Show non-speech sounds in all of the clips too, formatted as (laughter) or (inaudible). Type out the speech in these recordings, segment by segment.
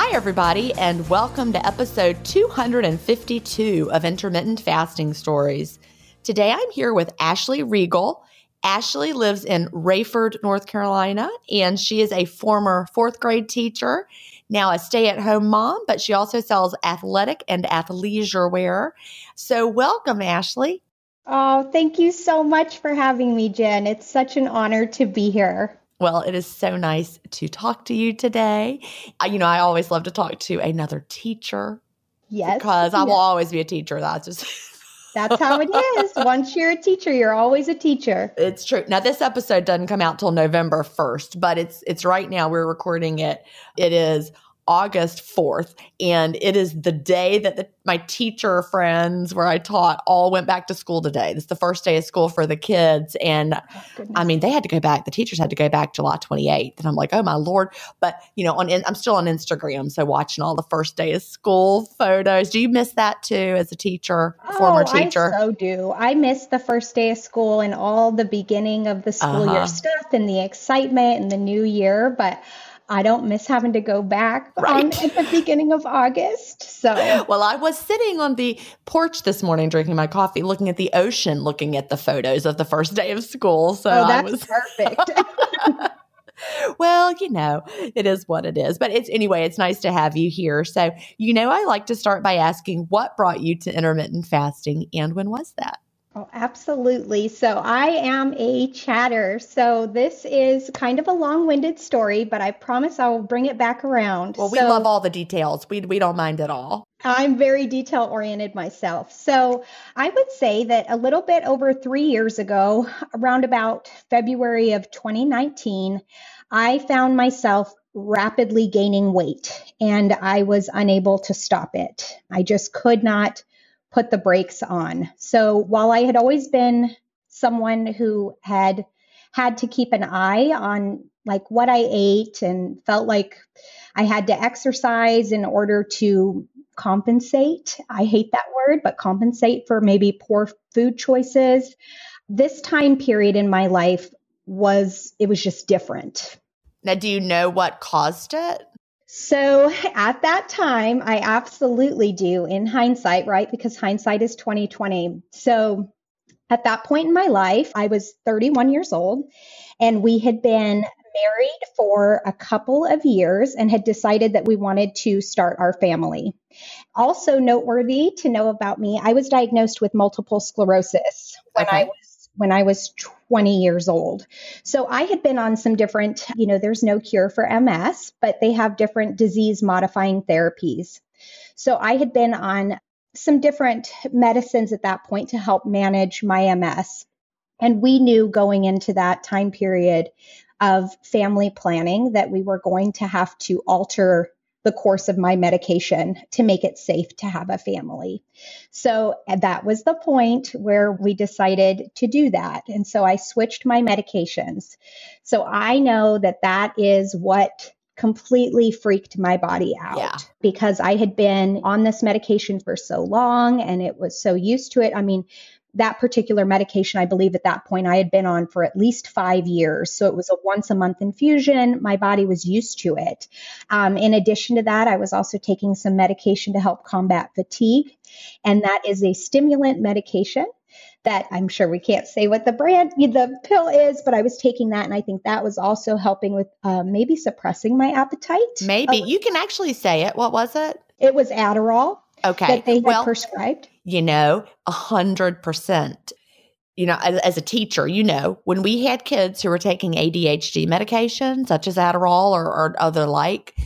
Hi, everybody, and welcome to episode 252 of Intermittent Fasting Stories. Today I'm here with Ashley Riegle. Ashley lives in Raeford, North Carolina, and she is a former fourth grade teacher, now a stay at home mom, but she also sells athletic and athleisure wear. So, welcome, Ashley. Oh, thank you so much for having me, Gin. It's such an honor to be here. Well, it is so nice to talk to you today. You know, I always love to talk to another teacher. Yes. Because I yes. will always be a teacher. That's just. (laughs) That's how it is. Once you're a teacher, you're always a teacher. It's true. Now this episode doesn't come out till November 1st, but it's it's right now we're recording it. It is August 4th. And it is the day that the, my teacher friends where I taught all went back to school today. It's the first day of school for the kids. And oh, I mean, they had to go back. The teachers had to go back July 28th. And I'm like, oh my Lord. But, you know, on I'm still on Instagram. So watching all the first day of school photos. Do you miss that too as a teacher, oh, former teacher? I so do. I miss the first day of school and all the beginning of the school uh-huh. year stuff and the excitement and the new year. But I don't miss having to go back right. on, at the beginning of August. So, well, I was sitting on the porch this morning drinking my coffee, looking at the ocean, looking at the photos of the first day of school. So oh, that's was perfect. (laughs) (laughs) well, you know, it is what it is. But it's anyway, it's nice to have you here. So, you know, I like to start by asking what brought you to intermittent fasting and when was that? Oh, absolutely. So I am a chatter. So this is kind of a long-winded story, but I promise I will bring it back around. Well, we so, love all the details. We we don't mind at all. I'm very detail oriented myself. So I would say that a little bit over three years ago, around about February of 2019, I found myself rapidly gaining weight and I was unable to stop it. I just could not put the brakes on. So while I had always been someone who had had to keep an eye on like what I ate and felt like I had to exercise in order to compensate. I hate that word, but compensate for maybe poor food choices. This time period in my life was, it was just different. Now, do you know what caused it? So at that time, I absolutely do in hindsight, right? Because hindsight is 2020. So at that point in my life, I was 31 years old and we had been married for a couple of years and had decided that we wanted to start our family. Also noteworthy to know about me, I was diagnosed with multiple sclerosis when okay. I was when I was 20 years old. So I had been on some different, you know, there's no cure for MS, but they have different disease modifying therapies. So I had been on some different medicines at that point to help manage my MS. And we knew going into that time period of family planning that we were going to have to alter the course of my medication to make it safe to have a family. So that was the point where we decided to do that. And so I switched my medications. So I know that that is what completely freaked my body out yeah. because I had been on this medication for so long and it was so used to it. I mean, that particular medication, I believe at that point I had been on for at least five years. So it was a once a month infusion. My body was used to it. Um, in addition to that, I was also taking some medication to help combat fatigue. And that is a stimulant medication that I'm sure we can't say what the brand, the pill is, but I was taking that. And I think that was also helping with uh, maybe suppressing my appetite. Maybe. You can actually say it. What was it? It was Adderall. Okay. That they had well, prescribed you know, a hundred percent. You know, as, as, a teacher, you know, when we had kids who were taking ADHD medication, such as Adderall or, or other like,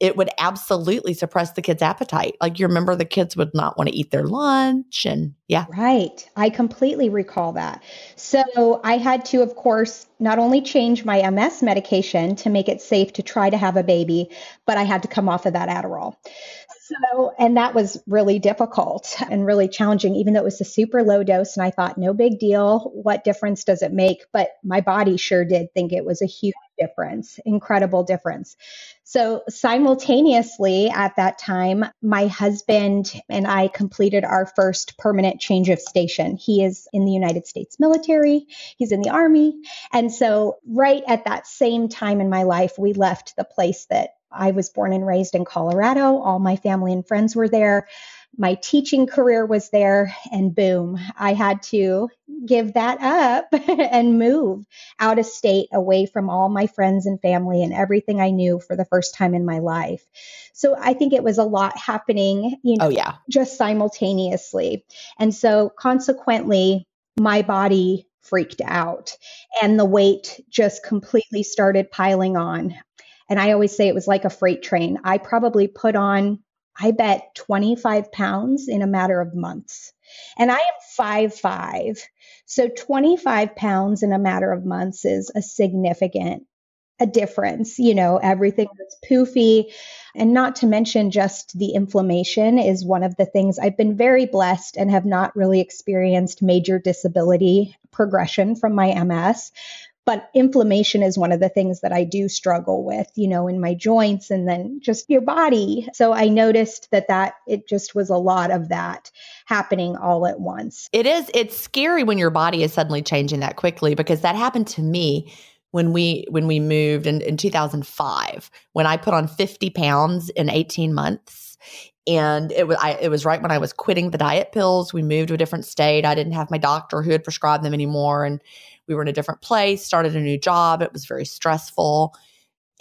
it would absolutely suppress the kids' appetite. Like you remember the kids would not want to eat their lunch and yeah. Right. I completely recall that. So I had to, of course, not only change my MS medication to make it safe to try to have a baby, but I had to come off of that Adderall. So, and that was really difficult and really challenging, even though it was a super low dose. And I thought, no big deal. What difference does it make? But my body sure did think it was a huge difference, incredible difference. So, simultaneously at that time, my husband and I completed our first permanent change of station. He is in the United States military, he's in the Army. And so, right at that same time in my life, we left the place that I was born and raised in Colorado. All my family and friends were there. My teaching career was there, and boom, I had to give that up (laughs) and move out of state away from all my friends and family and everything I knew for the first time in my life. So I think it was a lot happening, you know, oh, yeah. just simultaneously. And so consequently, my body freaked out and the weight just completely started piling on. And I always say it was like a freight train. I probably put on, I bet 25 pounds in a matter of months. And I am five five. So 25 pounds in a matter of months is a significant a difference. You know, everything was poofy. And not to mention just the inflammation is one of the things I've been very blessed and have not really experienced major disability progression from my MS but inflammation is one of the things that I do struggle with, you know, in my joints and then just your body. So I noticed that that it just was a lot of that happening all at once. It is it's scary when your body is suddenly changing that quickly because that happened to me when we when we moved in, in 2005 when I put on 50 pounds in 18 months and it was I, it was right when I was quitting the diet pills. We moved to a different state. I didn't have my doctor who had prescribed them anymore, and we were in a different place, started a new job. It was very stressful.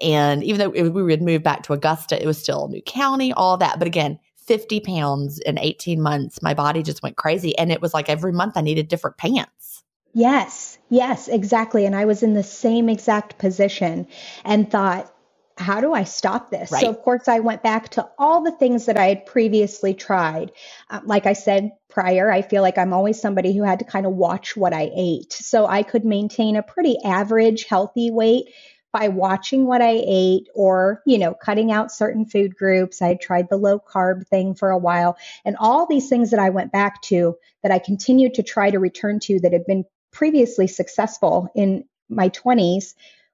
And even though we had moved back to Augusta, it was still a new county, all that. But again, 50 pounds in 18 months, my body just went crazy. And it was like every month I needed different pants. Yes, yes, exactly. And I was in the same exact position and thought, how do I stop this? Right. So, of course, I went back to all the things that I had previously tried. Uh, like I said prior, I feel like I'm always somebody who had to kind of watch what I ate. So I could maintain a pretty average, healthy weight by watching what I ate or, you know, cutting out certain food groups. I had tried the low carb thing for a while and all these things that I went back to that I continued to try to return to that had been previously successful in my 20s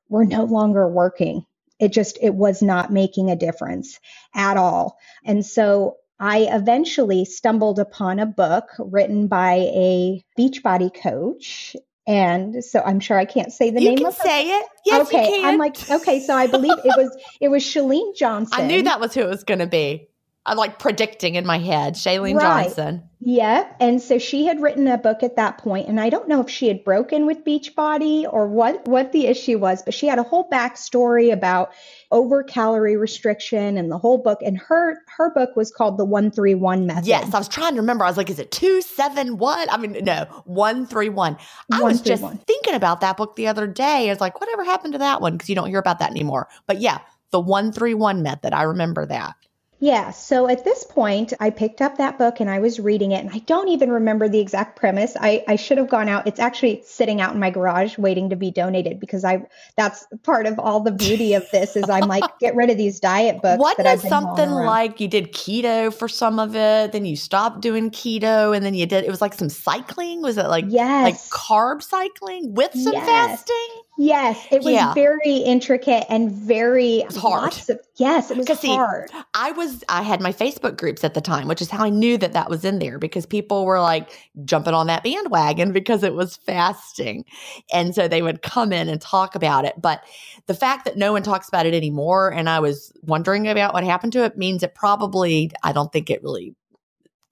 were no longer working it just it was not making a difference at all. And so i eventually stumbled upon a book written by a beachbody coach. And so i'm sure i can't say the you name can of say it. Yes okay i'm like okay so i believe it was it was Chalene johnson (laughs) i knew that was who it was going to be i'm like predicting in my head Chalene right. johnson yeah. And so she had written a book at that point, and I don't know if she had broken with Beachbody or what, what the issue was, but she had a whole backstory about over calorie restriction and the whole book. And her her book was called the 131 method. Yes, I was trying to remember. I was like, is it two seven one? I mean, no, one three one. I was just thinking about that book the other day. I was like, whatever happened to that one? Because you don't hear about that anymore. But yeah, the 131 method. I remember that. Yeah. So at this point, I picked up that book and I was reading it, and I don't even remember the exact premise. I, I should have gone out. It's actually sitting out in my garage waiting to be donated because I that's part of all the beauty of this is I'm like, (laughs) get rid of these diet books. Wasn't it something like you did keto for some of it, then you stopped doing keto, and then you did it was like some cycling? Was it like yes. like carb cycling with some yes. fasting? Yes, it was yeah. very intricate and very hard. Of, yes, it was hard. See, I was I had my Facebook groups at the time, which is how I knew that that was in there because people were like jumping on that bandwagon because it was fasting, and so they would come in and talk about it. But the fact that no one talks about it anymore, and I was wondering about what happened to it, means it probably I don't think it really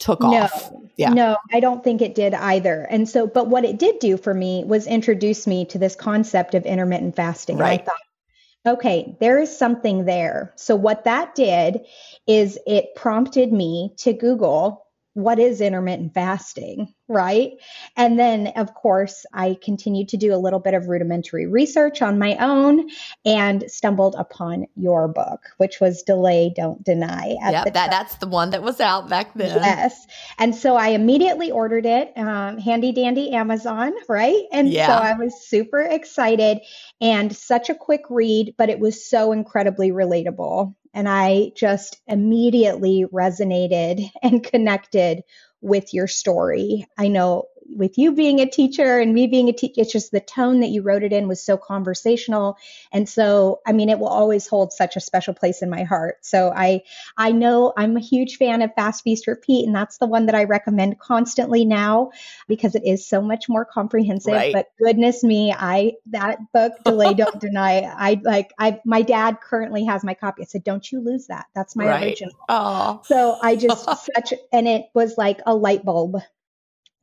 took no, off. Yeah. No, I don't think it did either. And so, but what it did do for me was introduce me to this concept of intermittent fasting. Right. I thought, okay, there is something there. So, what that did is it prompted me to Google what is intermittent fasting, right? And then, of course, I continued to do a little bit of rudimentary research on my own and stumbled upon your book, which was Delay, Don't Deny. Yeah, that, that's the one that was out back then. Yes. And so I immediately ordered it, um, handy dandy Amazon, right? And yeah. so I was super excited and such a quick read, but it was so incredibly relatable. And I just immediately resonated and connected with your story. I know with you being a teacher and me being a teacher, it's just the tone that you wrote it in was so conversational. And so, I mean, it will always hold such a special place in my heart. So I, I know I'm a huge fan of Fast Feast Repeat, and that's the one that I recommend constantly now because it is so much more comprehensive. Right. But goodness me, I, that book, Delay (laughs) Don't Deny, I like, I, my dad currently has my copy. I said, don't you lose that. That's my right. original. Oh. So I just (laughs) such, and it was like a light bulb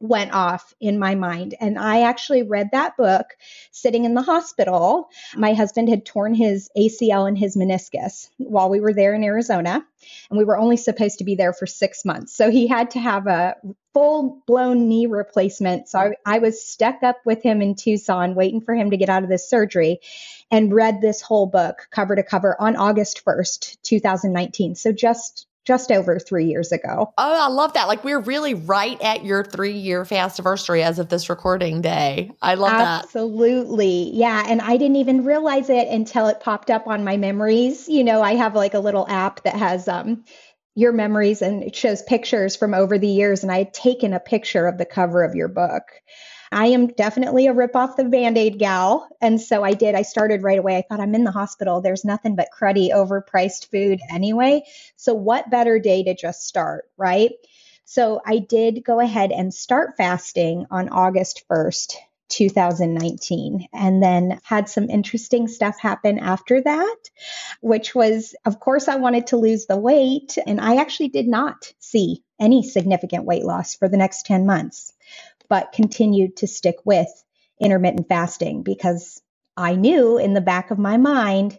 went off in my mind. And I actually read that book sitting in the hospital. My husband had torn his ACL and his meniscus while we were there in Arizona, and we were only supposed to be there for six months. So he had to have a full blown knee replacement. So I, I was stuck up with him in Tucson waiting for him to get out of this surgery and read this whole book cover to cover on August 1st, 2019. So just just over three years ago. Oh, I love that. Like we're really right at your three year fast anniversary as of this recording day. I love Absolutely. that. Absolutely. Yeah. And I didn't even realize it until it popped up on my memories. You know, I have like a little app that has um your memories and it shows pictures from over the years. And I had taken a picture of the cover of your book. I am definitely a rip off the band aid gal. And so I did. I started right away. I thought I'm in the hospital. There's nothing but cruddy, overpriced food anyway. So, what better day to just start, right? So, I did go ahead and start fasting on August 1st. 2019 and then had some interesting stuff happen after that which was of course I wanted to lose the weight and I actually did not see any significant weight loss for the next 10 months but continued to stick with intermittent fasting because I knew in the back of my mind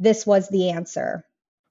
this was the answer.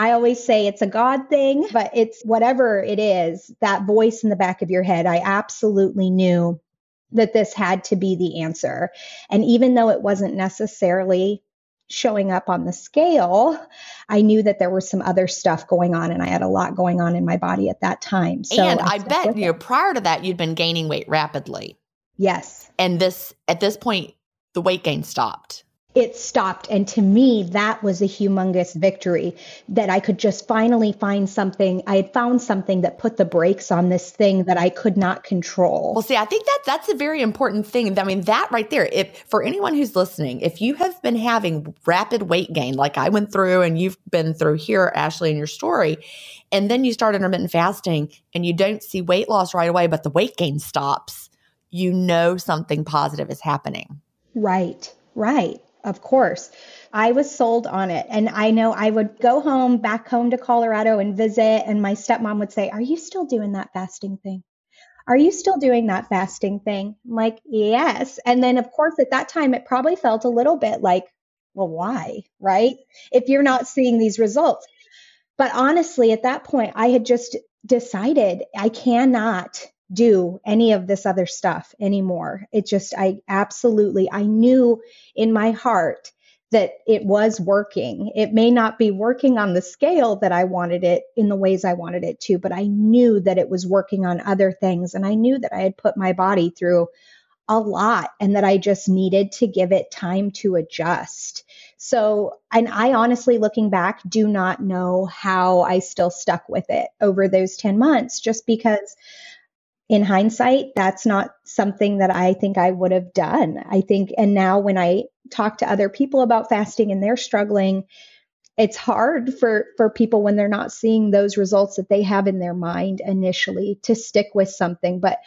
I always say it's a God thing, but it's whatever it is, that voice in the back of your head. I absolutely knew that this had to be the answer. And even though it wasn't necessarily showing up on the scale, I knew that there was some other stuff going on and I had a lot going on in my body at that time. So and I, I bet you know prior to that you'd been gaining weight rapidly. Yes. And this at this point the weight gain stopped it stopped. And to me, that was a humongous victory that I could just finally find something. I had found something that put the brakes on this thing that I could not control. Well, see, I think that that's a very important thing. I mean, that right there, if for anyone who's listening, if you have been having rapid weight gain, like I went through and you've been through here, Ashley, in your story, and then you start intermittent fasting and you don't see weight loss right away, but the weight gain stops, you know something positive is happening. Right, right. Of course. I was sold on it. And I know I would go home, back home to Colorado and visit. And my stepmom would say, Are you still doing that fasting thing? Are you still doing that fasting thing? I'm like, Yes. And then, of course, at that time, it probably felt a little bit like, Well, why? Right? If you're not seeing these results. But honestly, at that point, I had just decided I cannot do any of this other stuff anymore. It just, I absolutely, I knew in my heart that it was working. It may not be working on the scale that I wanted it in the ways I wanted it to, but I knew that it was working on other things. And I knew that I had put my body through a lot and that I just needed to give it time to adjust. So, and I honestly, looking back, do not know how I still stuck with it over those 10 months just because in hindsight, that's not something that I think I would have done. I think, and now when I talk to other people about fasting and they're struggling, it's hard for for people when they're not seeing those results that they have in their mind initially to stick with something. But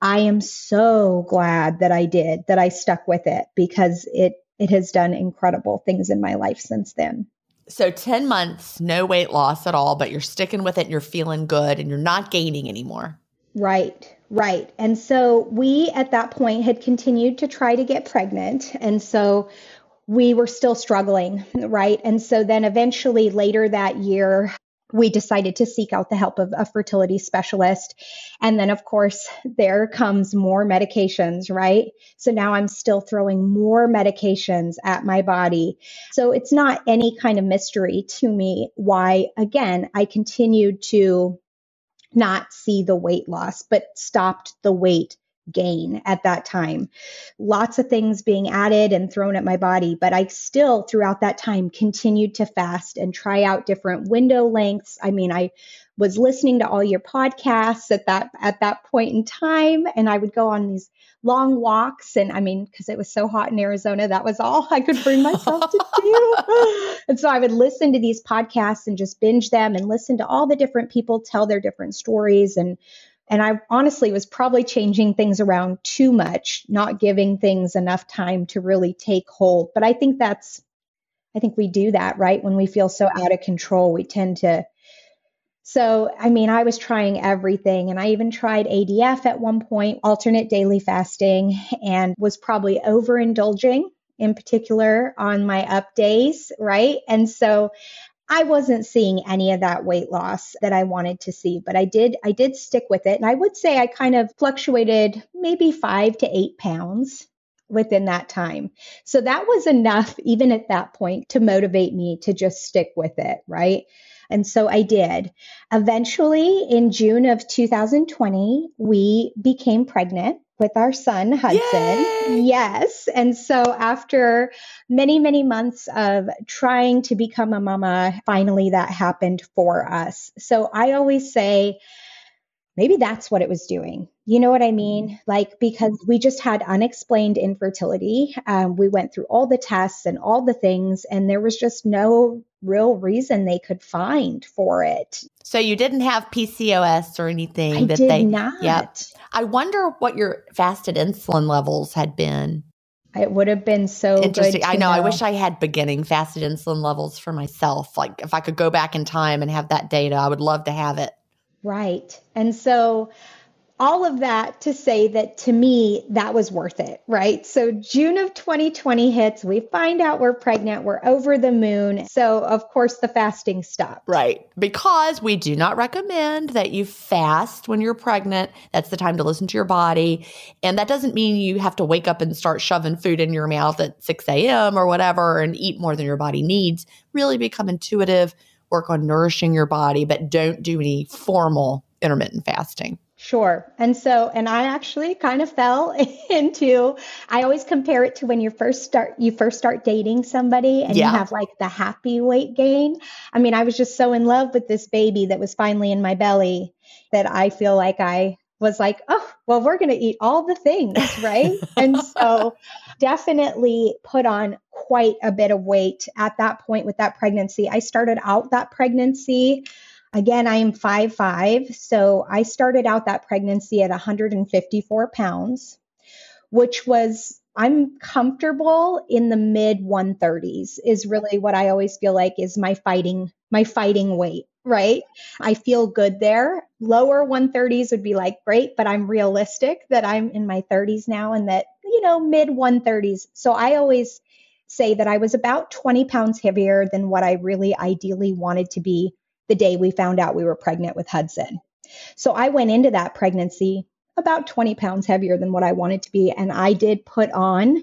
I am so glad that I did, that I stuck with it because it it has done incredible things in my life since then. So 10 months, no weight loss at all, but you're sticking with it and you're feeling good and you're not gaining anymore. Right, right. And so we at that point had continued to try to get pregnant. And so we were still struggling, right? And so then eventually later that year, we decided to seek out the help of a fertility specialist. And then, of course, there comes more medications, right? So now I'm still throwing more medications at my body. So it's not any kind of mystery to me why, again, I continued to not see the weight loss, but stopped the weight gain at that time. Lots of things being added and thrown at my body, but I still, throughout that time, continued to fast and try out different window lengths. I mean, I was listening to all your podcasts at that at that point in time and I would go on these long walks and I mean because it was so hot in Arizona that was all (laughs) I could bring myself to (laughs) do. (laughs) and so I would listen to these podcasts and just binge them and listen to all the different people tell their different stories and and I honestly was probably changing things around too much, not giving things enough time to really take hold. But I think that's I think we do that, right? When we feel so out of control, we tend to so, I mean, I was trying everything and I even tried ADF at one point, alternate daily fasting, and was probably overindulging in particular on my up days, right? And so I wasn't seeing any of that weight loss that I wanted to see, but I did I did stick with it. And I would say I kind of fluctuated maybe 5 to 8 pounds within that time. So that was enough even at that point to motivate me to just stick with it, right? And so I did. Eventually, in June of 2020, we became pregnant with our son, Hudson. Yay! Yes. And so after many, many months of trying to become a mama, finally that happened for us. So I always say, maybe that's what it was doing. You know what I mean? Like, because we just had unexplained infertility. Um, we went through all the tests and all the things, and there was just no real reason they could find for it. So you didn't have PCOS or anything I that did they not. Yep. I wonder what your fasted insulin levels had been. It would have been so interesting. I know, know. I wish I had beginning fasted insulin levels for myself. Like if I could go back in time and have that data, I would love to have it. Right. And so all of that to say that to me, that was worth it, right? So June of 2020 hits, we find out we're pregnant, we're over the moon. So, of course, the fasting stopped. Right. Because we do not recommend that you fast when you're pregnant. That's the time to listen to your body. And that doesn't mean you have to wake up and start shoving food in your mouth at 6 a.m. or whatever and eat more than your body needs. Really become intuitive, work on nourishing your body, but don't do any formal intermittent fasting. Sure. And so, and I actually kind of fell (laughs) into, I always compare it to when you first start, you first start dating somebody and yeah. you have like the happy weight gain. I mean, I was just so in love with this baby that was finally in my belly that I feel like I was like, oh, well, we're going to eat all the things, right? (laughs) and so definitely put on quite a bit of weight at that point with that pregnancy. I started out that pregnancy Again, I am five five, so I started out that pregnancy at 154 pounds, which was I'm comfortable in the mid 130s is really what I always feel like is my fighting my fighting weight, right? I feel good there. Lower 130s would be like great, but I'm realistic that I'm in my 30s now and that, you know, mid 130s. So I always say that I was about 20 pounds heavier than what I really ideally wanted to be the day we found out we were pregnant with Hudson. So I went into that pregnancy about 20 pounds heavier than what I wanted to be. And I did put on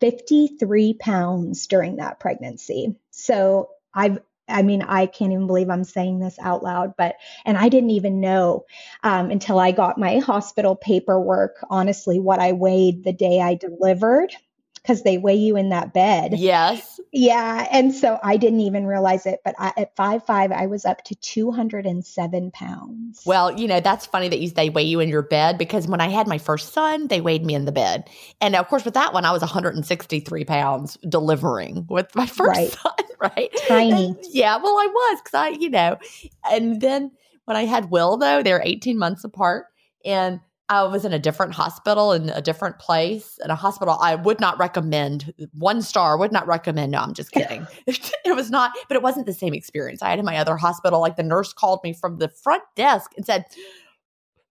53 pounds during that pregnancy. So I've I mean, I can't even believe I'm saying this out loud, but, and I didn't even know um, until I got my hospital paperwork, honestly, what I weighed the day I delivered because they weigh you in that bed. Yes. Yeah. And so I didn't even realize it. But I, at five five, I was up to 207 pounds. Well, you know, that's funny that you, they weigh you in your bed because when I had my first son, they weighed me in the bed. And of course, with that one, I was 163 pounds delivering with my first right. (laughs) son, right? Tiny. And, yeah. Well, I was because I, you know, and then when I had Will, though, they're 18 months apart. And I was in a different hospital in a different place, in a hospital I would not recommend. One star would not recommend. No, I'm just (laughs) kidding. (laughs) it was not, but it wasn't the same experience I had in my other hospital. Like the nurse called me from the front desk and said,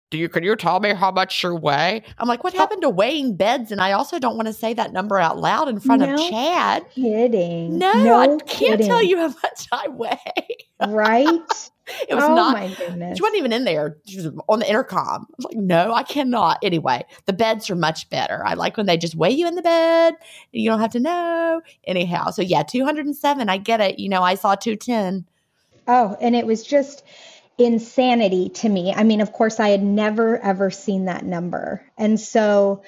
do you can you tell me how much you weigh? I'm like, what happened to weighing beds? And I also don't want to say that number out loud in front no of Chad. Kidding. No, no I can't kidding. tell you how much I weigh. right? (laughs) it was oh not. my goodness. She wasn't even in there. She was on the intercom. I was like, no, I cannot. Anyway, the beds are much better. I like when they just weigh you in the bed and you don't have to know. Anyhow, so yeah, 207. I get it. You know, I saw 210. Oh, and it was just insanity to me. I mean, of course, I had never ever seen that number. And so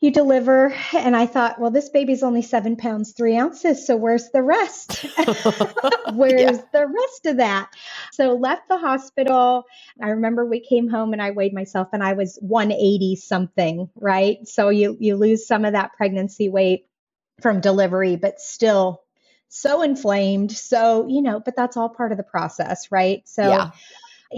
you deliver, and I thought, well, this baby's only seven pounds, three ounces. So where's the rest? (laughs) where's yeah. the rest of that? So left the hospital. I remember we came home and I weighed myself and I was 180 something, right? So you, you lose some of that pregnancy weight from delivery, but still so inflamed. So, you know, but that's all part of the process, right? So, yeah.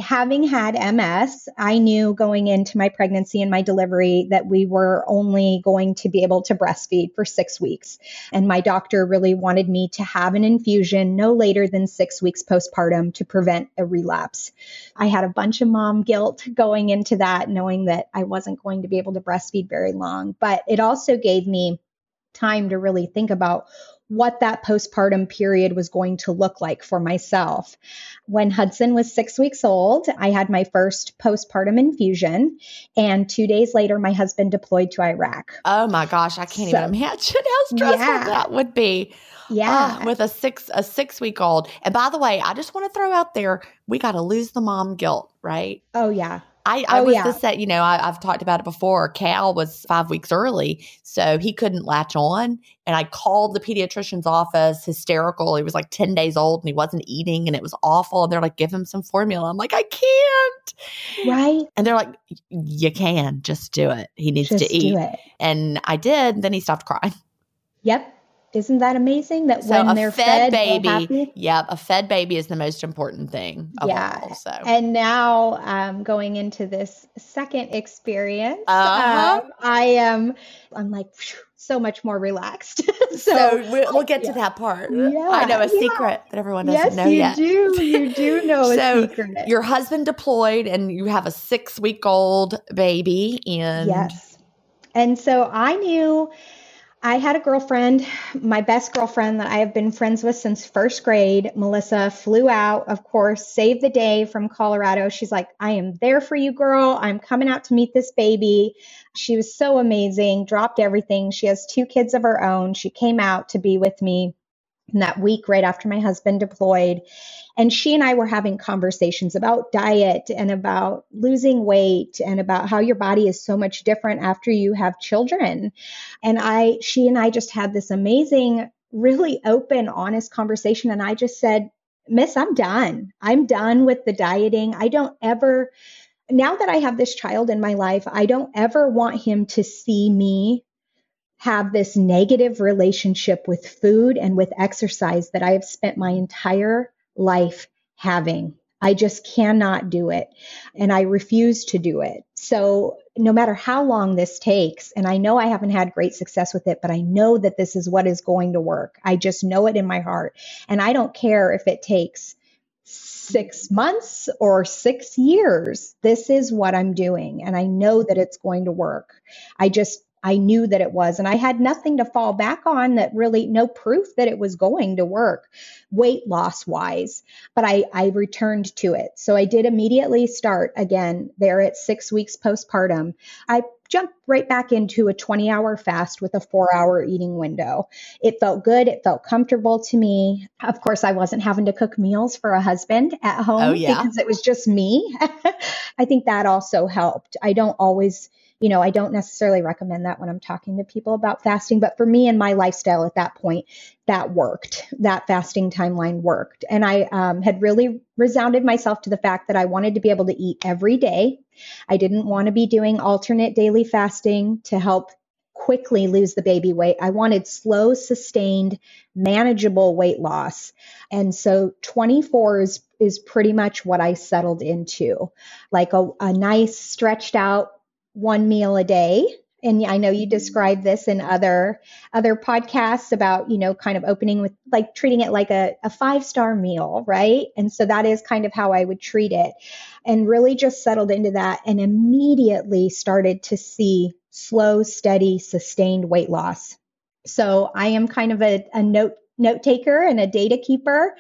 having had MS, I knew going into my pregnancy and my delivery that we were only going to be able to breastfeed for six weeks. And my doctor really wanted me to have an infusion no later than six weeks postpartum to prevent a relapse. I had a bunch of mom guilt going into that, knowing that I wasn't going to be able to breastfeed very long. But it also gave me time to really think about what that postpartum period was going to look like for myself. When Hudson was six weeks old, I had my first postpartum infusion. And two days later, my husband deployed to Iraq. Oh my gosh, I can't so, even imagine how stressful yeah. that would be. Yeah. Uh, with a six a six week old. And by the way, I just want to throw out there, we gotta lose the mom guilt, right? Oh yeah. I, I oh, was yeah. the set, you know, I, have talked about it before. Cal was five weeks early, so he couldn't latch on. And I called the pediatrician's office, hysterical. He was like 10 days old and he wasn't eating and it was awful. And they're like, give him some formula. I'm like, I can't. Right. And they're like, you can just do it. He needs just to eat. And I did. And then he stopped crying. Yep. Isn't that amazing that so when they're fed, fed baby, yeah, a fed baby is the most important thing. yeah. All, so. And now, um, going into this second experience, uh-huh. um, I am, I'm like so much more relaxed. (laughs) so, so, we'll get to that part. Yeah, I know a yeah. secret that everyone doesn't yes, know you yet. You do. You do (laughs) know so a secret. Your husband deployed, and you have a six week old baby, and yes. And so I knew I had a girlfriend, my best girlfriend that I have been friends with since first grade. Melissa flew out, of course, saved the day from Colorado. She's like, I am there for you, girl. I'm coming out to meet this baby. She was so amazing, dropped everything. She has two kids of her own. She came out to be with me that week right after my husband deployed. And she and I were having conversations about diet and about losing weight and about how your body is so much different after you have children. And I, she and I just had this amazing, really open, honest conversation. And I just said, Miss, I'm done. I'm done with the dieting. I don't ever, now that I have this child in my life, I don't ever want him to see me have this negative relationship with food and with exercise that I have spent my entire life having. I just cannot do it. And I refuse to do it. So, no matter how long this takes, and I know I haven't had great success with it, but I know that this is what is going to work. I just know it in my heart. And I don't care if it takes six months or six years. This is what I'm doing. And I know that it's going to work. I just I knew that it was. And I had nothing to fall back on that really, no proof that it was going to work weight loss wise. But I, I returned to it. So I did immediately start again there at six weeks postpartum. I jumped right back into a 20 hour fast with a four hour eating window. It felt good. It felt comfortable to me. Of course, I wasn't having to cook meals for a husband at oh, home oh, yeah. because it was just me. (laughs) I think that also helped. I don't always you know, I don't necessarily recommend that when I'm talking to people about fasting, but for me and my lifestyle at that point, that worked. That fasting timeline worked. And I um, had really resounded myself to the fact that I wanted to be able to eat every day. I didn't want to be doing alternate daily fasting to help quickly lose the baby weight. I wanted slow, sustained, manageable weight loss. And so 24 is, is pretty much what I settled into like a, a nice, stretched out one meal a day. And I know you mm-hmm. described this in other other podcasts about you know kind of opening with like treating it like a, a five star meal right? And so that is kind of how I would treat it. And really just settled into that and immediately started to see slow steady sustained weight loss. So I am kind of a, a note note taker and a data keeper.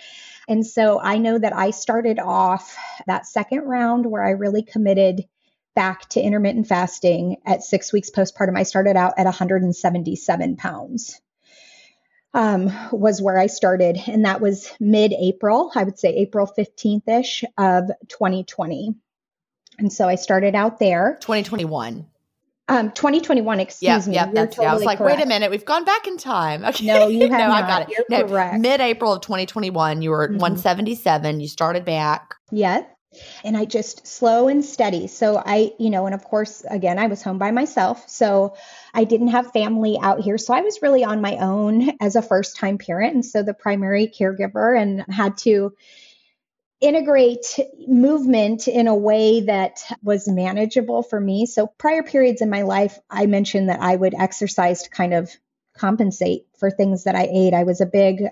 And so I know that I started off that second round where I really committed back to intermittent fasting at six weeks postpartum, I started out at 177 pounds. um, was where I started. And that was mid April, I would say April 15th ish of 2020. And so I started out there. 2021. Um, 2021, excuse yep, me. Yeah, that's totally yeah. I was like, correct. wait a minute, we've gone back in time. (laughs) Okay. No, you have no, not. I got it. You're no, correct. Mid-April of 2021, you were at Mhm. 177. You started back. Yep. And I just slow and steady. So I, you know, and of course, again, I was home by myself. So I didn't have family out here. So I was really on my own as a first time parent. And so the primary caregiver and had to integrate movement in a way that was manageable for me. So prior periods in my life, I mentioned that I would exercise to kind of compensate for things that I ate. I was a big,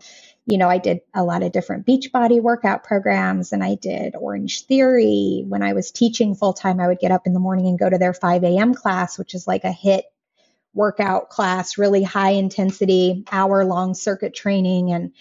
you know, I did a lot of different beach body workout programs and I did Orange Theory. When I was teaching full time, I would get up in the morning and go to their 5 a.m. class, which is like a HIIT workout class, really high intensity, hour long circuit training. And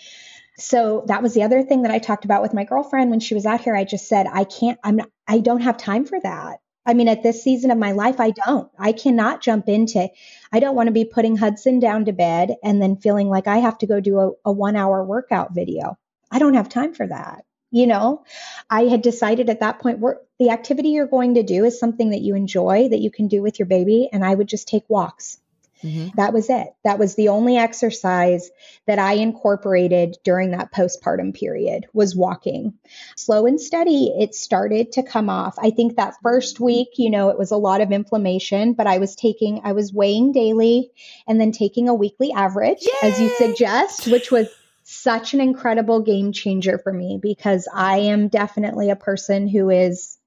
so that was the other thing that I talked about with my girlfriend when she was out here. I just said, I can't, I'm not, I don't have time for that. I mean, at this season of my life, I don't. I cannot jump into, I don't want to be putting Hudson down to bed and then feeling like I have to go do a, a one hour workout video. I don't have time for that. You know, I had decided at that point the activity you're going to do is something that you enjoy, that you can do with your baby. And I would just take walks. Mhm. That was it. That was the only exercise that I incorporated during that postpartum period was walking. Slow and steady, it started to come off. I think that first week, you know, it was a lot of inflammation, but I was taking I was weighing daily and then taking a weekly average as you suggest, which was such an incredible game changer for me because I am definitely a person who is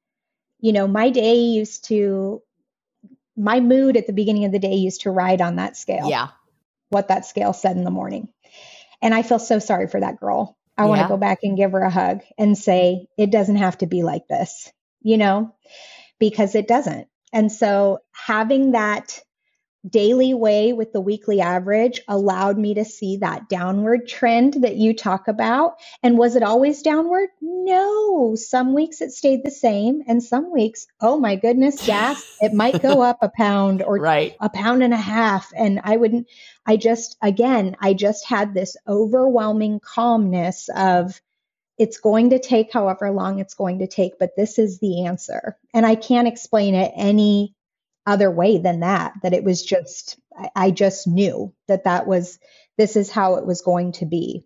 you know, my day used to my mood at the beginning of the day used to ride on that scale Yeah. what that scale said in the morning. And I feel so sorry for that girl. I want to go back and give her a hug and say, it doesn't have to be like this, you know, because it doesn't. And so having that daily weigh with the weekly average allowed me to see that downward trend that you talk about. And was it always downward? No. Some weeks it stayed the same. And some weeks, oh my goodness, gas, (laughs) it might go up a pound or Right. a pound and a half. And I wouldn't, I just, again, I just had this overwhelming calmness of it's going to take however long it's going to take, but this is the answer. And I can't explain it any other way than that, that it was just, I, just knew that that was, this is how it was going to be.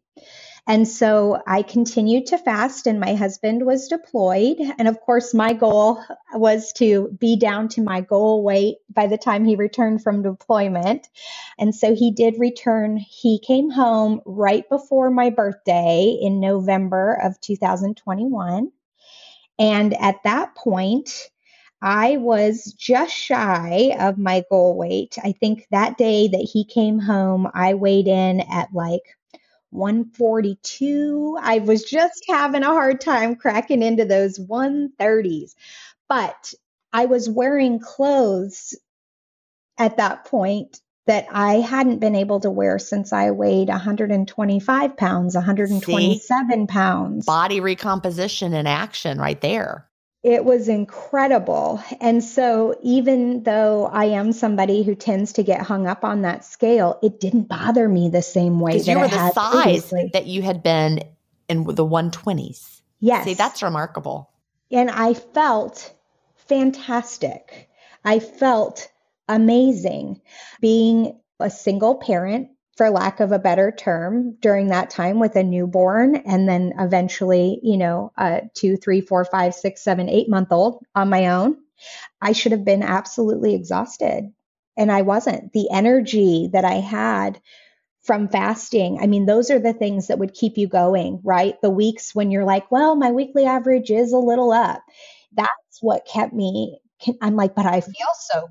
And so I continued to fast, and my husband was deployed. And of course, my goal was to be down to my goal weight by the time he returned from deployment. And so he did return. He came home right before my birthday in November of 2021. And at that point, I was just shy of my goal weight. I think that day that he came home, I weighed in at like 142. I was just having a hard time cracking into those 130s. But I was wearing clothes at that point that I hadn't been able to wear since I weighed 125 pounds, 127 pounds. Body recomposition in action right there. It was incredible. And so, even though I am somebody who tends to get hung up on that scale, it didn't bother me the same way Because you were the size previously. that you had been in the 120s. yes. See, that's remarkable. and I felt fantastic. I felt amazing being a single parent, for lack of a better term, during that time with a newborn, and then eventually, you know, a two, three, four, five, six, seven, eight month old on my own. I should have been absolutely exhausted. And I wasn't. The energy that I had from fasting, I mean, those are the things that would keep you going, right? The weeks when you're like, well, my weekly average is a little up. That's what kept me. I'm like, but I feel so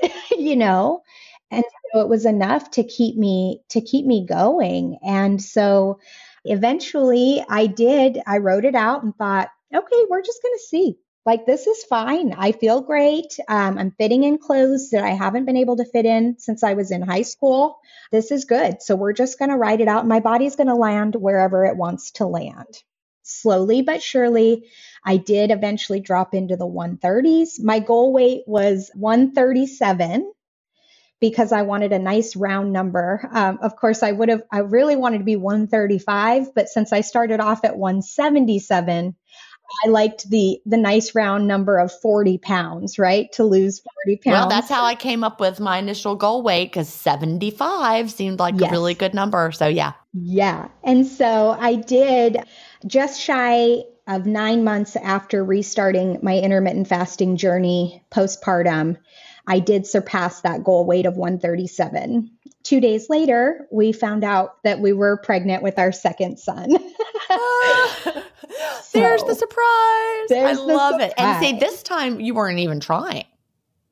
good, (laughs) you know? And so it was enough to keep me to keep me going. And so eventually I did, I rode it out and thought, okay, we're just going to see. Like, this is fine. I feel great. Um, I'm fitting in clothes that I haven't been able to fit in since I was in high school. This is good. So, we're just going to write it out. My body's going to land wherever it wants to land. Slowly but surely, I did eventually drop into the 130s. My goal weight was 137 because I wanted a nice round number. Um, of course, I would have, I really wanted to be 135, but since I started off at 177, I liked the the nice round number of 40 pounds, right? To lose 40 pounds. Well, that's how I came up with my initial goal weight because 75 seemed like yes. a really good number. So, yeah. Yeah. And so I did just shy of nine months after restarting my intermittent fasting journey postpartum. I did surpass that goal weight of 137. Two days later, we found out that we were pregnant with our second son. (laughs) there's the surprise. There's I love surprise. it. And say this time you weren't even trying.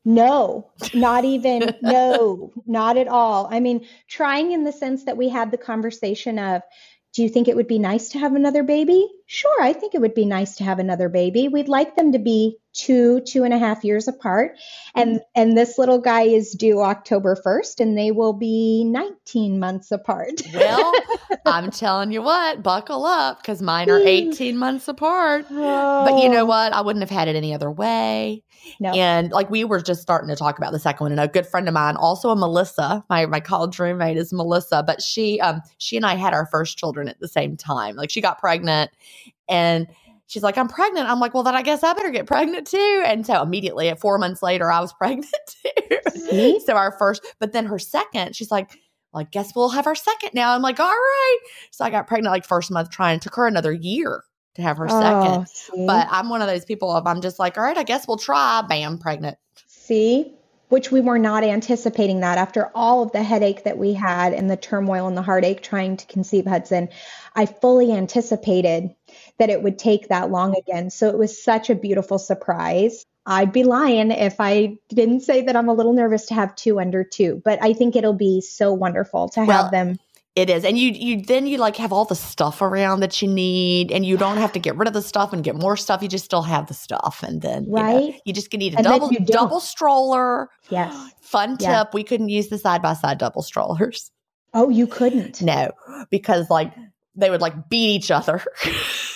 No, not even, no, not at all. I mean, trying in the sense that we had the conversation of, do you think it would be nice to have another baby? Sure, I think it would be nice to have another baby. We'd like them to be two, two and a half years apart. And mm-hmm. and this little guy is due October 1st, and they will be 19 months apart. well, (laughs) I'm telling you what, buckle up because mine are mm. 18 months apart. Oh. But you know oh. what? I wouldn't have had it any other way. No. And like we were just starting to talk about the second one, and a good friend of mine, also a Melissa, my my college roommate is Melissa, but she um she and I had our first children at the same time. Like she got pregnant and she's like, I'm pregnant. I'm like, well, then I guess I better get pregnant too. And so immediately at four months later, I was (laughs) pregnant too. so our first, but then her second, she's like, well, I guess we'll have our second now. I'm like, all right. So I got pregnant like first month trying. It took her another year to have her oh, second. See? But I'm one of those people of I'm just like, all right, I guess we'll try. Bam, pregnant. See? Which we were not anticipating that after all of the headache that we had and the turmoil and the heartache trying to conceive Hudson. I fully anticipated that it would take that long again. So it was such a beautiful surprise. I'd be lying if I didn't say that I'm a little nervous to have two under two, but I think it'll be so wonderful to well, have them it is. And you you then you like have all the stuff around that you need and you don't have to get rid of the stuff and get more stuff. You just still have the stuff. And then right. you, know, you just need a and double double stroller. Yes. (gasps) Fun tip. We couldn't use the side by side double strollers. Oh, you couldn't? No. Because like they would like beat each other. (laughs)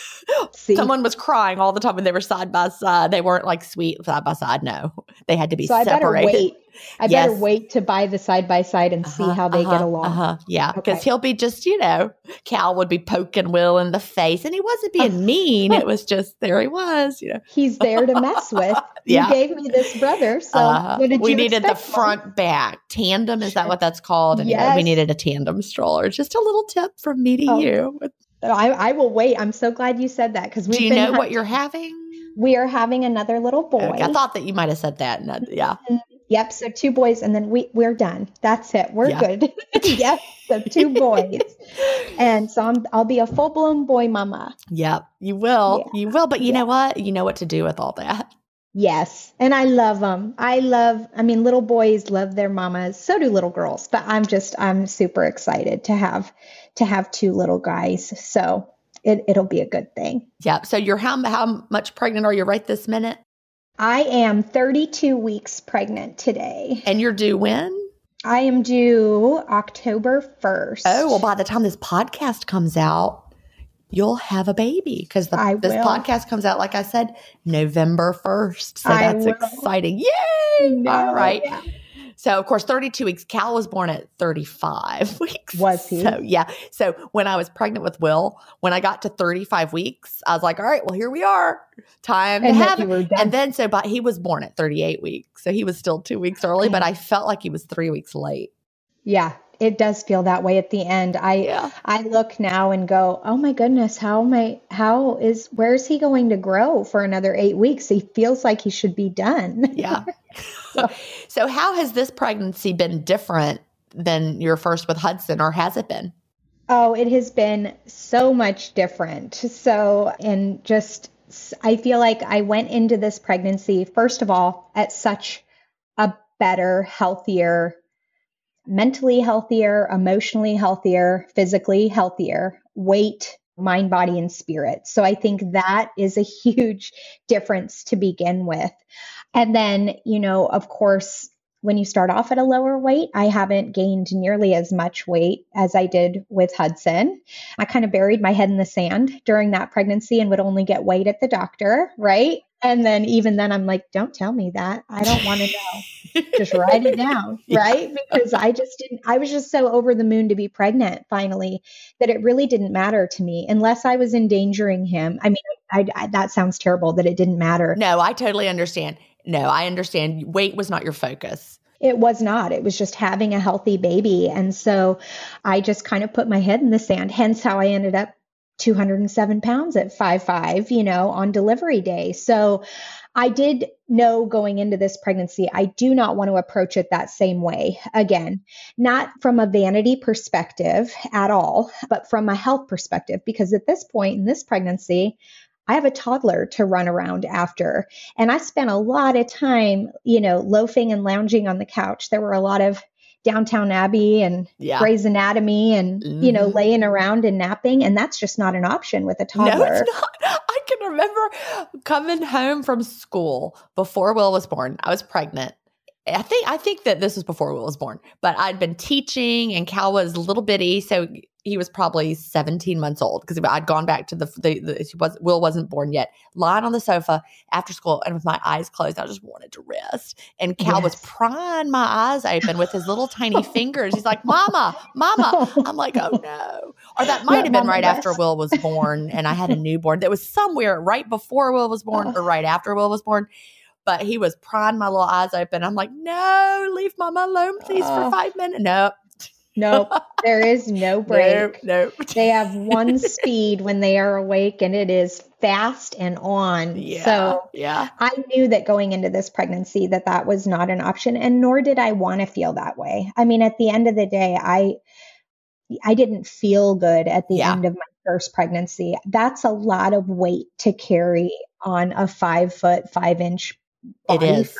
See? Someone was crying all the time when they were side by side. They weren't like sweet side by side. No, they had to be so separated. I better wait. I yes. better wait to buy the side by side and uh-huh, see how they uh-huh, get along. Uh-huh. Yeah, because okay. he'll be just, you know, Cal would be poking Will in the face, and he wasn't being (laughs) mean. it was just there he was. You know, he's there to mess (laughs) with. yeah. You gave me this brother, so uh-huh. we needed the front back tandem. Is that what that's called? And yes. we needed a tandem stroller. Just a little tip from me to oh. you. I, I will wait. I'm so glad you said that because we. Do you know ha- what you're having? We are having another little boy. Okay, I thought that you might have said that. Uh, yeah. Mm-hmm. Yep. So two boys, and then we we're done. That's it. We're yeah. good. (laughs) yep. So two (laughs) boys, and so I'm, I'll be a full blown boy mama. Yep. You will. Yeah. You will. But you yeah. know what? You know what to do with all that. Yes. And I love them. I love, I mean, little boys love their mamas. So do little girls. But I'm just, I'm super excited to have to have two little guys. So it, it'll be a good thing. Yeah. So you're how, how much pregnant are you right this minute? I am 32 weeks pregnant today. And you're due when? I am due October 1st. Oh, well, by the time this podcast comes out, you'll have a baby because this podcast comes out, like I said, November 1st. So that's exciting. Yay! No, All right. Yeah. So, of course, 32 weeks. Cal was born at 35 (laughs) weeks. Was he? So, yeah. So, when I was pregnant with Will, when I got to 35 weeks, I was like, all right, well, here we are. Time and to have it. And then, so, but he was born at 38 weeks. So, he was still two weeks early, but I felt like he was three weeks late. Yeah, it does feel that way at the end. I yeah. I look now and go, "Oh my goodness, how am I how is where is he going to grow for another 8 weeks? He feels like he should be done." Yeah. so. (laughs) (laughs) so how has this pregnancy been different than your first with Hudson or has it been? Oh, it has been so much different. So, and just I feel like I went into this pregnancy first of all at such a better, healthier mentally healthier, emotionally healthier, physically healthier, weight, mind, body, and spirit. So I think that is a (laughs) huge difference to begin with. And then, you know, of course, when you start off at a lower weight, I haven't gained nearly as much weight as I did with Hudson. I kind of buried my head in the sand during that pregnancy and would only get weight at the doctor, right? And then even then, I'm like, don't tell me that. I don't want to (laughs) know. Just write it down, (laughs) yeah. right? Because I just didn't, I was just so over the moon to be pregnant finally that it really didn't matter to me unless I was endangering him. I mean, I, I, that sounds terrible that it didn't matter. No, I totally understand. No, I understand. Weight was not your focus. It was not. It was just having a healthy baby. And so I just kind of put my head in the sand, hence how I ended up 207 pounds at five five, you know, on delivery day. So I did know going into this pregnancy, I do not want to approach it that same way. Again, not from a vanity perspective at all, but from a health perspective, because at this point in this pregnancy, I have a toddler to run around after. And I spent a lot of time, you know, loafing and lounging on the couch. There were a lot of Downton Abbey and yeah. Grey's Anatomy and, mm-hmm. you know, mm-hmm. laying around and napping. And that's just not an option with a toddler. No, it's not. I can remember coming home from school before Will was born. I was pregnant. I think I think that this was before Will was born, but I'd been teaching and Cal was a little bitty, so he was probably 17 months old because I'd gone back to the, the, the was, Will wasn't born yet, lying on the sofa after school and with my eyes closed. I just wanted to rest. And Cal yes. was prying my eyes open with his little (laughs) tiny fingers. He's like, Mama, Mama. I'm like, oh no. Or that might have been right after Will was born and I had a newborn that was somewhere right before Will was born or right after Will was born but he was prying my little eyes open. I'm like, no, leave mama alone, please, uh, for five minutes. No, Nope. There is (laughs) no break. Nope, nope. they have one (laughs) speed when they are awake and it is fast and on. Yeah, so yeah. I knew that going into this pregnancy that that was not an option and nor did I want to feel that way. I mean, at the end of the day, I I didn't feel good at the yeah. end of my first pregnancy. That's a lot of weight to carry on a five foot, five inch body. It is.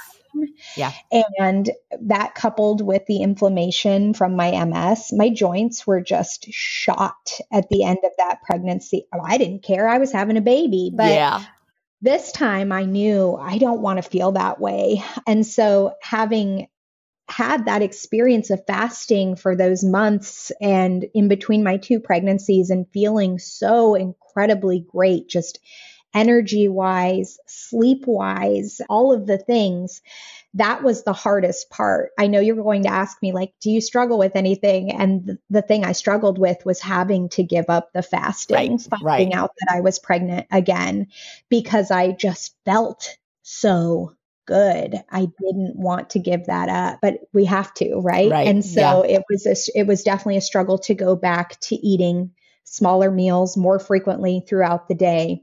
Yeah. And that coupled with the inflammation from my MS, my joints were just shot at the end of that pregnancy. Oh, I didn't care. I was having a baby. But yeah. this time I knew I don't want to feel that way. And so having had that experience of fasting for those months and in between my two pregnancies and feeling so incredibly great, just energy wise, sleep wise, all of the things. That was the hardest part. I know you're going to ask me, like, do you struggle with anything? And the, the thing I struggled with was having to give up the fasting, right, finding right. out that I was pregnant again because I just felt so good. I didn't want to give that up, but we have to, right? right. And so yeah. it was a, it was definitely a struggle to go back to eating smaller meals more frequently throughout the day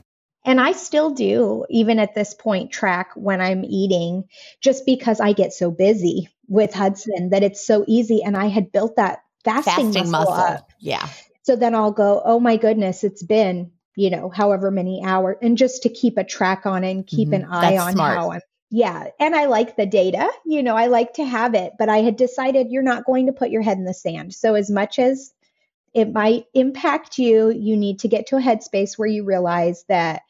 And I still do, even at this point, track when I'm eating just because I get so busy with Hudson that it's so easy. And I had built that fasting, fasting muscle, muscle up. Yeah. So then I'll go, oh my goodness, it's been, you know, however many hours. And just to keep a track on it and keep mm-hmm. an eye That's on smart. how I'm. Yeah. And I like the data, you know, I like to have it, but I had decided you're not going to put your head in the sand. So as much as it might impact you, you need to get to a headspace where you realize that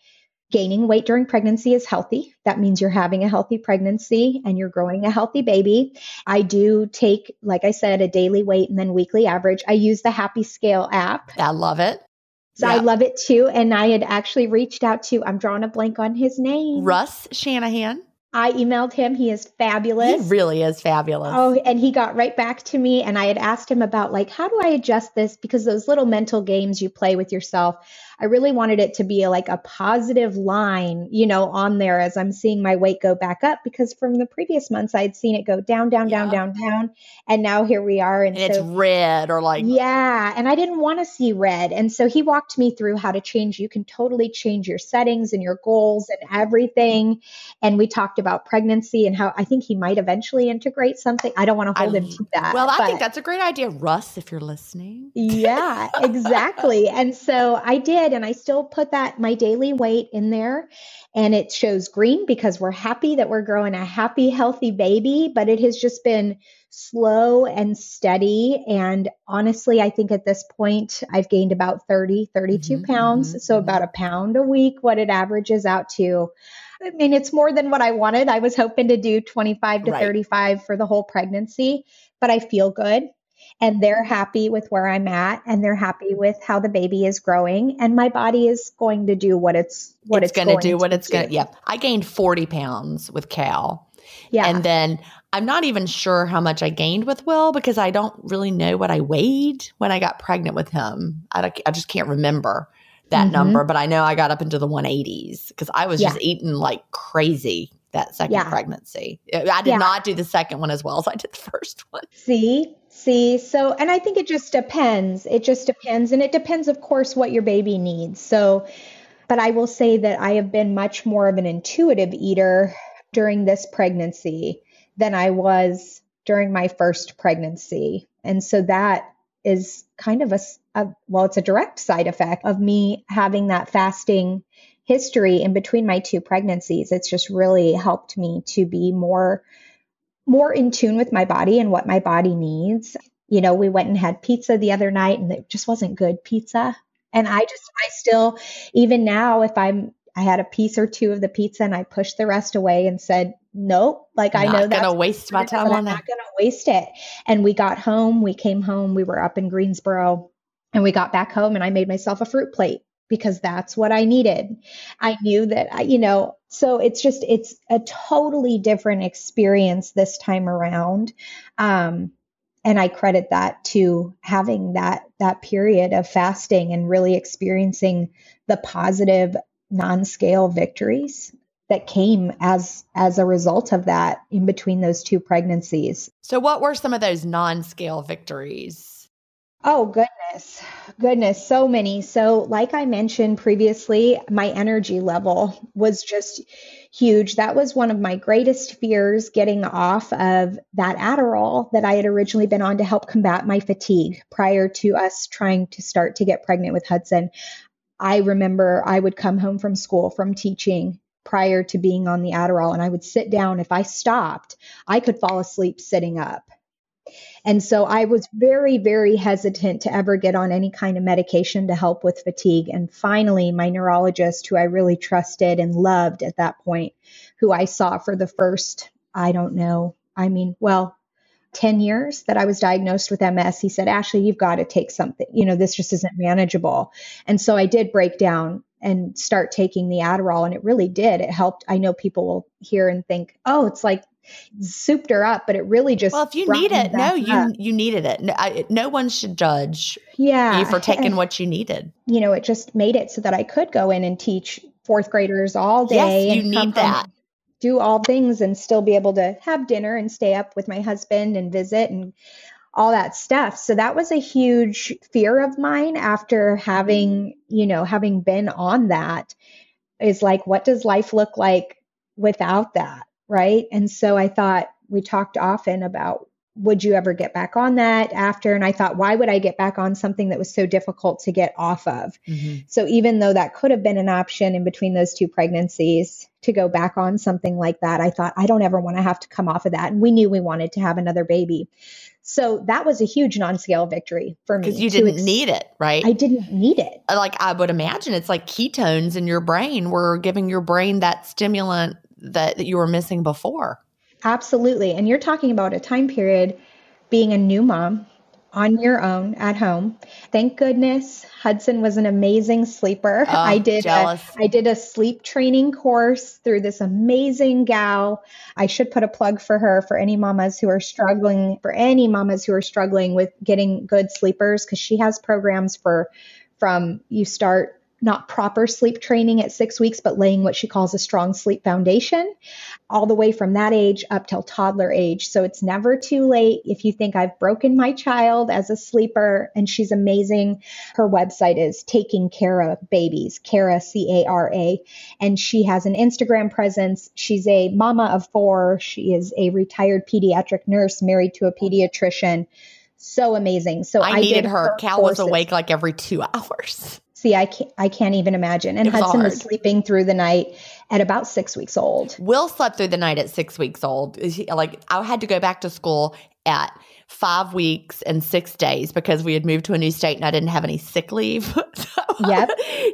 gaining weight during pregnancy is healthy. That means you're having a healthy pregnancy and you're growing a healthy baby. I do take, like I said, a daily weight and then weekly average. I use the Happy Scale app. I love it. So yeah. I love it too. And I had actually reached out to, I'm drawing a blank on his name. Russ Shanahan. I emailed him. He is fabulous. He really is fabulous. Oh, and he got right back to me. And I had asked him about, like, how do I adjust this? Because those little mental games you play with yourself, I really wanted it to be a, like a positive line, you know, on there as I'm seeing my weight go back up. Because from the previous months, I'd seen it go down, down, yeah. down, down, down. And now here we are. And, and so, it's red or like. Yeah. And I didn't want to see red. And so he walked me through how to change. You can totally change your settings and your goals and everything. And we talked about pregnancy and how I think he might eventually integrate something. I don't want to hold I, him to that. Well, I but, think that's a great idea, Russ, if you're listening. Yeah, exactly. and so I did, and I still put that my daily weight in there. And it shows green because we're happy that we're growing a happy, healthy baby, but it has just been slow and steady. And honestly, I think at this point, I've gained about 30, 32 mm-hmm, pounds. Mm-hmm, so mm-hmm. about a pound a week, what it averages out to. I mean, it's more than what I wanted. I was hoping to do 25 to right. 35 for the whole pregnancy, but I feel good. And they're happy with where I'm at and they're happy with how the baby is growing. And my body is going to do what it's what it's, it's going to do, what it's going to. Yeah. I gained 40 pounds with Cal. Yeah. And then I'm not even sure how much I gained with Will because I don't really know what I weighed when I got pregnant with him. I, I just can't remember that mm-hmm. number, but I know I got up into the 180s because I was yeah. just eating like crazy that second yeah. pregnancy. I did yeah. not do the second one as well as I did the (laughs) first one. See, see. So, and I think it just depends. It just depends. And it depends, of course, what your baby needs. So, but I will say that I have been much more of an intuitive eater during this pregnancy than I was during my first pregnancy. And so that is kind of a, a, well it's a direct side effect of me having that fasting history in between my two pregnancies it's just really helped me to be more more in tune with my body and what my body needs you know we went and had pizza the other night and it just wasn't good pizza and i just i still even now if i'm i had a piece or two of the pizza and i pushed the rest away and said nope. Like I know that's gonna waste my time I'm not gonna waste it. And we got home, we came home, we were up in Greensboro, and we got back home and I made myself a fruit plate because that's what I needed. I knew that I, you know, so it's just it's a totally different experience this time around. Um and I credit that to having that that period of fasting and really experiencing the positive non-scale victories that came as as a result of that in between those two pregnancies. So what were some of those non-scale victories? Oh goodness. Goodness, so many. So like I mentioned previously, my energy level was just huge. That was one of my greatest fears getting off of that Adderall that I had originally been on to help combat my fatigue prior to us trying to start to get pregnant with Hudson. I remember I would come home from school from teaching prior to being on the Adderall. And I would sit down. If I stopped, I could fall asleep sitting up. And so I was very, very hesitant to ever get on any kind of medication to help with fatigue. And finally, my neurologist, who I really trusted and loved at that point, who I saw for the first, I don't know, I mean, well, 10 years that I was diagnosed with MS, he said, Ashley, you've got to take something. You know, this just isn't manageable. And so I did break down and start taking the Adderall. And it really did. It helped. I know people will hear and think, oh, it's like souped her up, but it really just well, if you need it, no, you up. you needed it. No, I, no one should judge yeah you for (laughs) taking what you needed. You know, it just made it so that I could go in and teach fourth graders all day. Yes, you need that. Do all things and still be able to have dinner and stay up with my husband and visit and all that stuff. So that was a huge fear of mine after having, you know, having been on that is like, what does life look like without that? Right. And so I thought we talked often about would you ever get back on that after? And I thought, why would I get back on something that was so difficult to get off of? Mm-hmm. So even though that could have been an option in between those two pregnancies to go back on something like that, I thought, I don't ever want to have to come off of that. And we knew we wanted to have another baby. So that was a huge non scale victory for me. Because you didn't ex- need it, right? I didn't need it. Like I would imagine it's like ketones in your brain were giving your brain that stimulant that, that you were missing before. Absolutely. And you're talking about a time period being a new mom on your own at home. Thank goodness Hudson was an amazing sleeper. Oh, I did a, I did a sleep training course through this amazing gal. I should put a plug for her for any mamas who are struggling for any mamas who are struggling with getting good sleepers cuz she has programs for from you start not proper sleep training at six weeks, but laying what she calls a strong sleep foundation, all the way from that age up till toddler age. So it's never too late. If you think I've broken my child as a sleeper and she's amazing, her website is Taking Cara Babies, Cara, C A R A. And she has an Instagram presence. She's a mama of four. She is a retired pediatric nurse married to a pediatrician so amazing. So I, I needed her. Cal courses. was awake like every two (laughs) hours. See, I can't, I can't even imagine. And Hudson hard. was sleeping through the night at about six weeks old. Will slept through the night at six weeks old. Like I had to go back to school at five weeks and six days because we had moved to a new state and I didn't have any sick leave. so, (laughs) yep.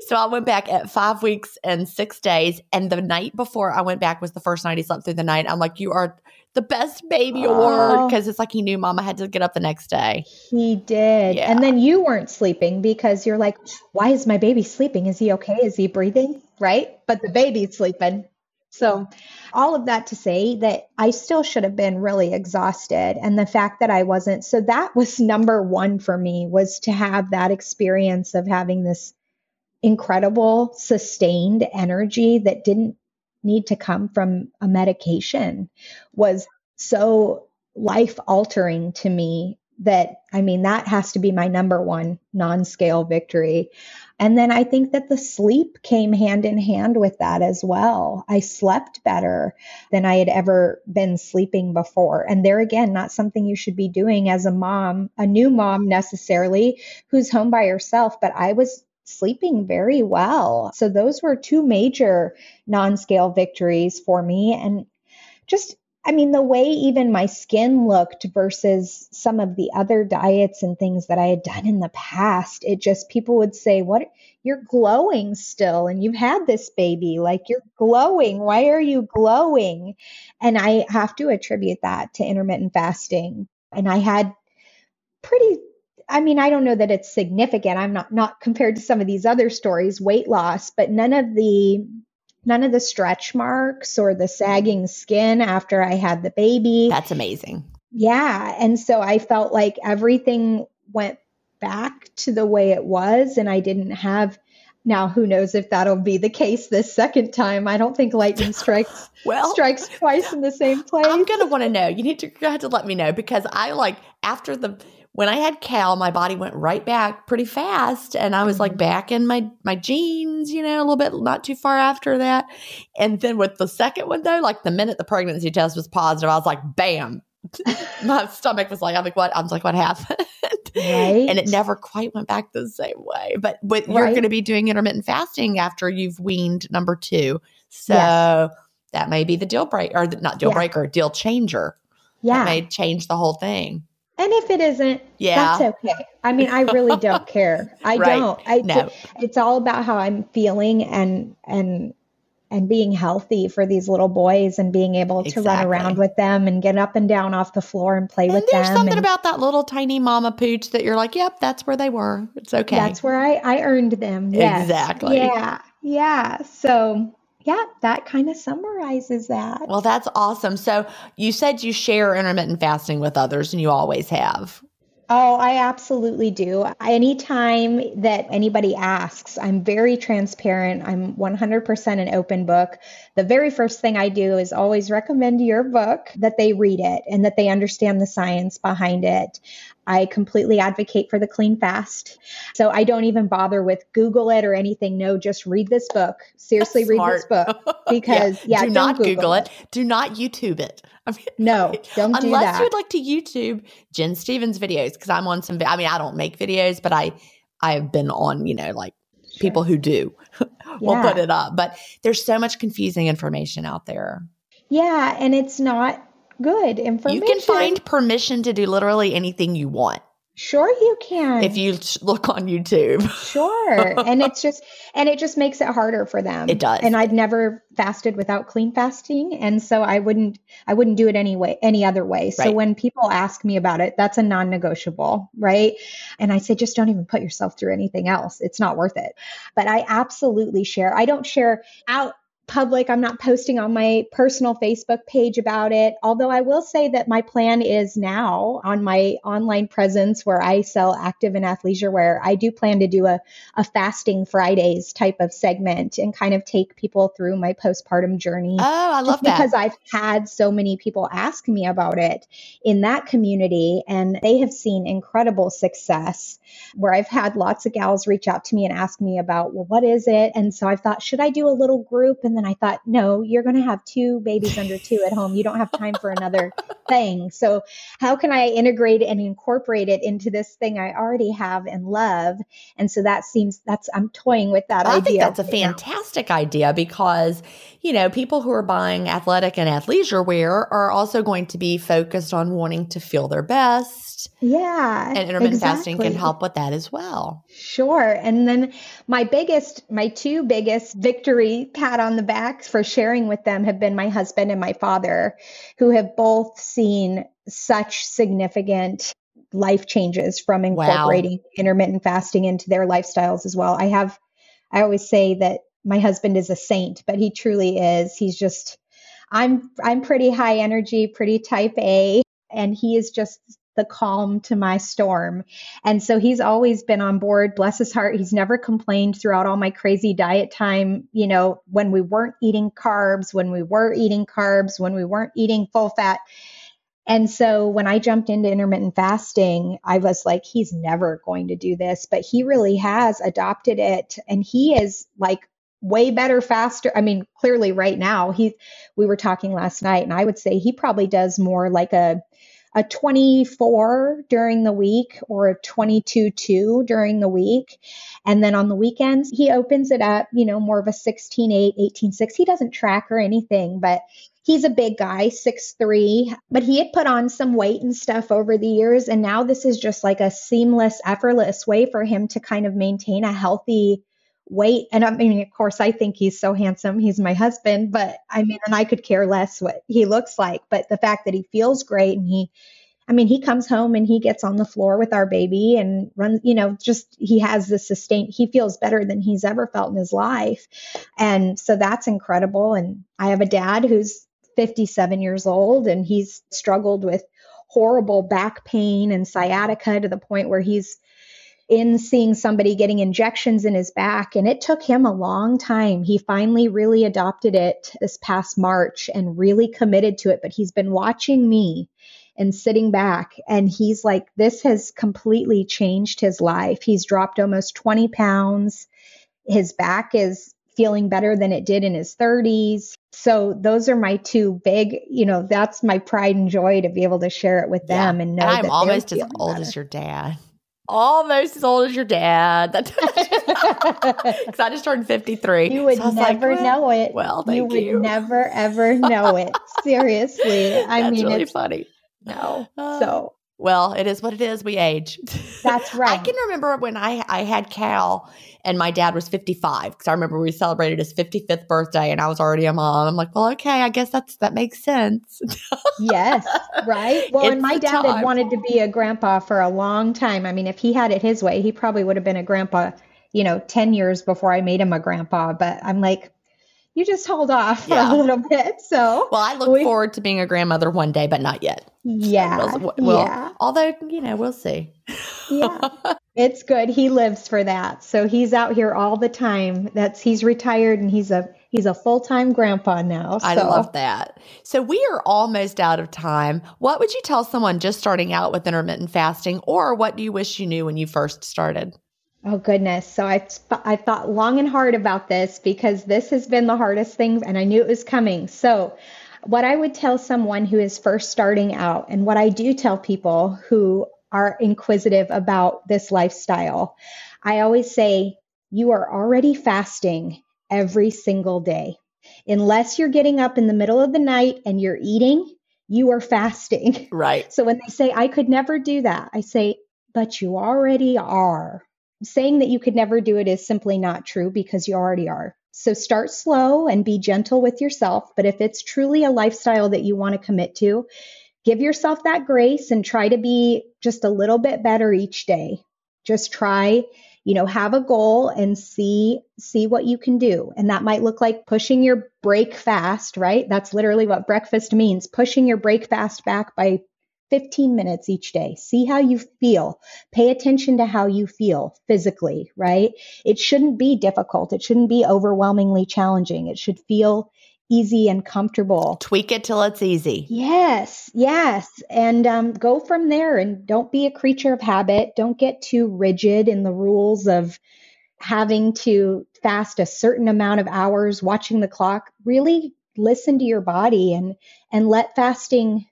so I went back at five weeks and six days. And the night before I went back was the first night he slept through the night. I'm like, you are the best baby award oh. because it's like he knew mama had to get up the next day. He did. Yeah. And then you weren't sleeping because you're like, why is my baby sleeping? Is he okay? Is he breathing? Right? But the baby's sleeping. So, all of that to say that I still should have been really exhausted. And the fact that I wasn't, so that was (laughs) number one for me was to have that experience of having this incredible, sustained energy that didn't need to come from a medication was so life altering to me that I mean, that has to be my number one non scale victory. And then I think that the sleep came hand in hand with that as well. I slept better than I had ever been sleeping before. And there again, not something you should be doing as a mom, a new mom necessarily, who's home by herself. But I was sleeping very well. So those were two major non scale victories for me. And just, I mean, the way even my skin looked versus some of the other diets and things that I had done in the past, it just, people would say, What? You're glowing still, and you've had this baby. Like you're glowing. Why are you glowing? And I have to attribute that to intermittent fasting. And I had pretty I mean, I don't know that it's significant. I'm not not compared to some of these other stories, weight loss, but none of the none of the stretch marks or the sagging skin after I had the baby. That's amazing. Yeah, and so I felt like everything went back to the way it was and I didn't have now, who knows if that'll be the case this second time? I don't think lightning (laughs) strikes well strikes twice in the same place. I'm gonna want to know. You need to you have to let me know because I like after the when I had Cal, my body went right back pretty fast, and I was like mm-hmm. back in my my jeans, you know, a little bit not too far after that. And then with the second one though, like the minute the pregnancy test was positive, I was like, bam, (laughs) my stomach was like, I'm like, what? I was like, what happened? Right. (laughs) and it never quite went back the same way. But but you're going to be doing intermittent fasting after you've weaned number two, so yes. that may be the deal breaker, or the, not deal yeah. breaker, deal changer. Yeah, that may change the whole thing. And if it isn't, yeah. that's okay. I mean, I really (laughs) don't care. I right. don't. I no. it's all about how I'm feeling and and and being healthy for these little boys and being able to exactly. run around with them and get up and down off the floor and play and with there's them. There's something and, about that little tiny mama pooch that you're like, yep, that's where they were. It's okay. That's where I I earned them. Yes. Exactly. Yeah. Yeah. So yeah, that kind of summarizes that. Well, that's awesome. So you said you share intermittent fasting with others, and you always have. Oh, I absolutely do. Anytime that anybody asks, I'm very transparent. I'm 100% an open book. the very first thing I do is always recommend your book that they read it and that they understand the science behind it. I completely advocate for the clean fast. So I don't even bother with Google it or anything. No, just read this book. Seriously, read this book (laughs) because yeah, yeah do not Google, Google it. it. Do not YouTube it. (laughs) I mean, no, don't unless do that. you'd like to YouTube Gin Stephens videos because I'm on some. I mean, I don't make videos, but I I've been on you know like sure. people who do (laughs) will yeah. put it up. But there's so much confusing information out there. Yeah, and it's not good information. You can find permission to do literally anything you want. Sure, you can. If you look on YouTube. sure. (laughs) And it's just, and it just makes it harder for them. It does. And I've never fasted without clean fasting. And so I wouldn't, I wouldn't do it anyway, any other way. So right. when people ask me about it, that's a non negotiable. Right. And I say, just don't even put yourself through anything else. It's not worth it. But I absolutely share. I don't share out public. I'm not posting on my personal Facebook page about it. Although I will say that my plan is now on my online presence where I sell active and athleisure wear. I do plan to do a, a fasting Fridays type of segment and kind of take people through my postpartum journey. Oh, I love that. Because I've had so many people ask me about it in that community and they have seen incredible success where I've had lots of gals reach out to me and ask me about, well, what is it? And so I thought, should I do a little group? And then I thought, no, you're going to have two babies under two at home. You don't have time for another (laughs) thing. So, how can I integrate and incorporate it into this thing I already have and love? And so that seems that's I'm toying with that I idea. think that's a fantastic idea because you know people who are buying athletic and athleisure wear are also going to be focused on wanting to feel their best. Yeah, and intermittent exactly. fasting can help with that as well. Sure. And then my biggest, my two biggest victory pat on the back for sharing with them have been my husband and my father, who have both seen such significant life changes from incorporating wow. intermittent fasting into their lifestyles as well. I have, I always say that my husband is a saint, but he truly is. He's just, I'm, I'm pretty high energy, pretty type A, and he is just the calm to my storm. And so he's always been on board, bless his heart. He's never complained throughout all my crazy diet time, you know, when we weren't eating carbs, when we were eating carbs, when we weren't eating full fat. And so when I jumped into intermittent fasting, I was like, he's never going to do this, but he really has adopted it. And he is like way better faster i mean clearly right now he we were talking last night and i would say he probably does more like a a 24 during the week or a 22 2 during the week. And then on the weekends, he opens it up, you know, more of a 16 8, 18 6. He doesn't track or anything, but he's a big guy, six three, but he had put on some weight and stuff over the years. And now this is just like a seamless, effortless way for him to kind of maintain a healthy weight. And I mean, of course, I think he's so handsome. He's my husband, but I mean, and I could care less what he looks like. But the fact that he feels great and he, I mean, he comes home and he gets on the floor with our baby and runs, you know, just he has the sustain, he feels better than he's ever felt in his life. And so that's incredible. And I have a dad who's 57 years old and he's struggled with horrible back pain and sciatica to the point where he's in seeing somebody getting injections in his back. And it took him a long time. He finally really adopted it this past March and really committed to it. But he's been watching me and sitting back. And he's like, this has completely changed his life. He's dropped almost 20 pounds. His back is feeling better than it did in his 30s. So those are my two big, you know, that's my pride and joy to be able to share it with yeah. them and know and I'm almost as old better. as your dad almost as old as your dad. Because (laughs) I just turned 53. You would so never like, know it. Well, thank you. You would never, ever (laughs) know it. Seriously. I That's mean, really it's funny. No. Uh, so well, it is what it is. We age. That's (laughs) right. I can remember when I I had Cal and my dad was 55 because I remember we celebrated his 55th birthday and I was already a mom. I'm like, well, okay, I guess that's that makes sense. (laughs) yes, right. Well, it's and my dad time. had wanted to be a grandpa for a long time. I mean, if he had it his way, he probably would have been a grandpa, you know, 10 years before I made him a grandpa. But I'm like, you just hold off yeah. a little bit. So, well, I look we, forward to being a grandmother one day, but not yet. Yeah. So we'll, we'll, yeah. Although, you know, we'll see. yeah. (laughs) It's good. He lives for that. So he's out here all the time. That's he's retired and he's a he's a full-time grandpa now. So. I love that. So we are almost out of time. What would you tell someone just starting out with intermittent fasting or what do you wish you knew when you first started? Oh goodness. So I I thought long and hard about this because this has been the hardest thing and I knew it was coming. So what I would tell someone who is first starting out and what I do tell people who are inquisitive about this lifestyle, I always say you are already fasting every single day. Unless you're getting up in the middle of the night and you're eating, you are fasting. Right. So when they say, I could never do that, I say, but you already are. Saying that you could never do it is simply not true because you already are. So start slow and be gentle with yourself. But if it's truly a lifestyle that you want to commit to, give yourself that grace and try to be just a little bit better each day. Just try you know have a goal and see see what you can do and that might look like pushing your break fast right that's literally what breakfast means pushing your break fast back by 15 minutes each day see how you feel pay attention to how you feel physically right it shouldn't be difficult it shouldn't be overwhelmingly challenging it should feel easy and comfortable. Tweak it till it's easy. Yes, yes. And um, go from there and don't be a creature of habit. Don't get too rigid in the rules of having to fast a certain amount of hours, watching the clock. Really listen to your body and and let fasting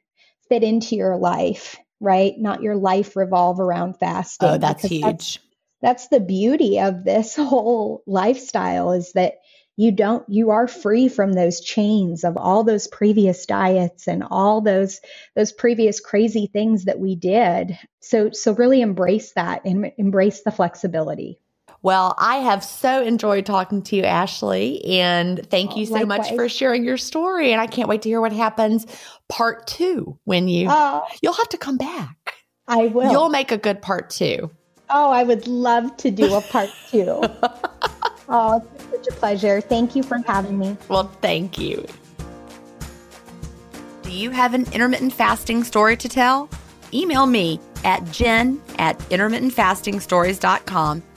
fit into your life, right? Not your life revolve around fasting. Oh, that's huge. That's, that's the beauty of this (laughs) whole lifestyle is that you don't you are free from those chains of all those previous diets and all those those previous crazy things that we did so so really embrace that and embrace the flexibility well, I have so enjoyed talking to you, Ashley, and thank you so Likewise. much for sharing your story. And I can't wait to hear what happens part two when you uh, you'll have to come back. I will. You'll make a good part two. Oh, I would love to do a part (laughs) two. Oh, it's such a pleasure. Thank you for having me. Well, thank you. Do you have an intermittent fasting story to tell? Email me at Gin at intermittentfastingstories.com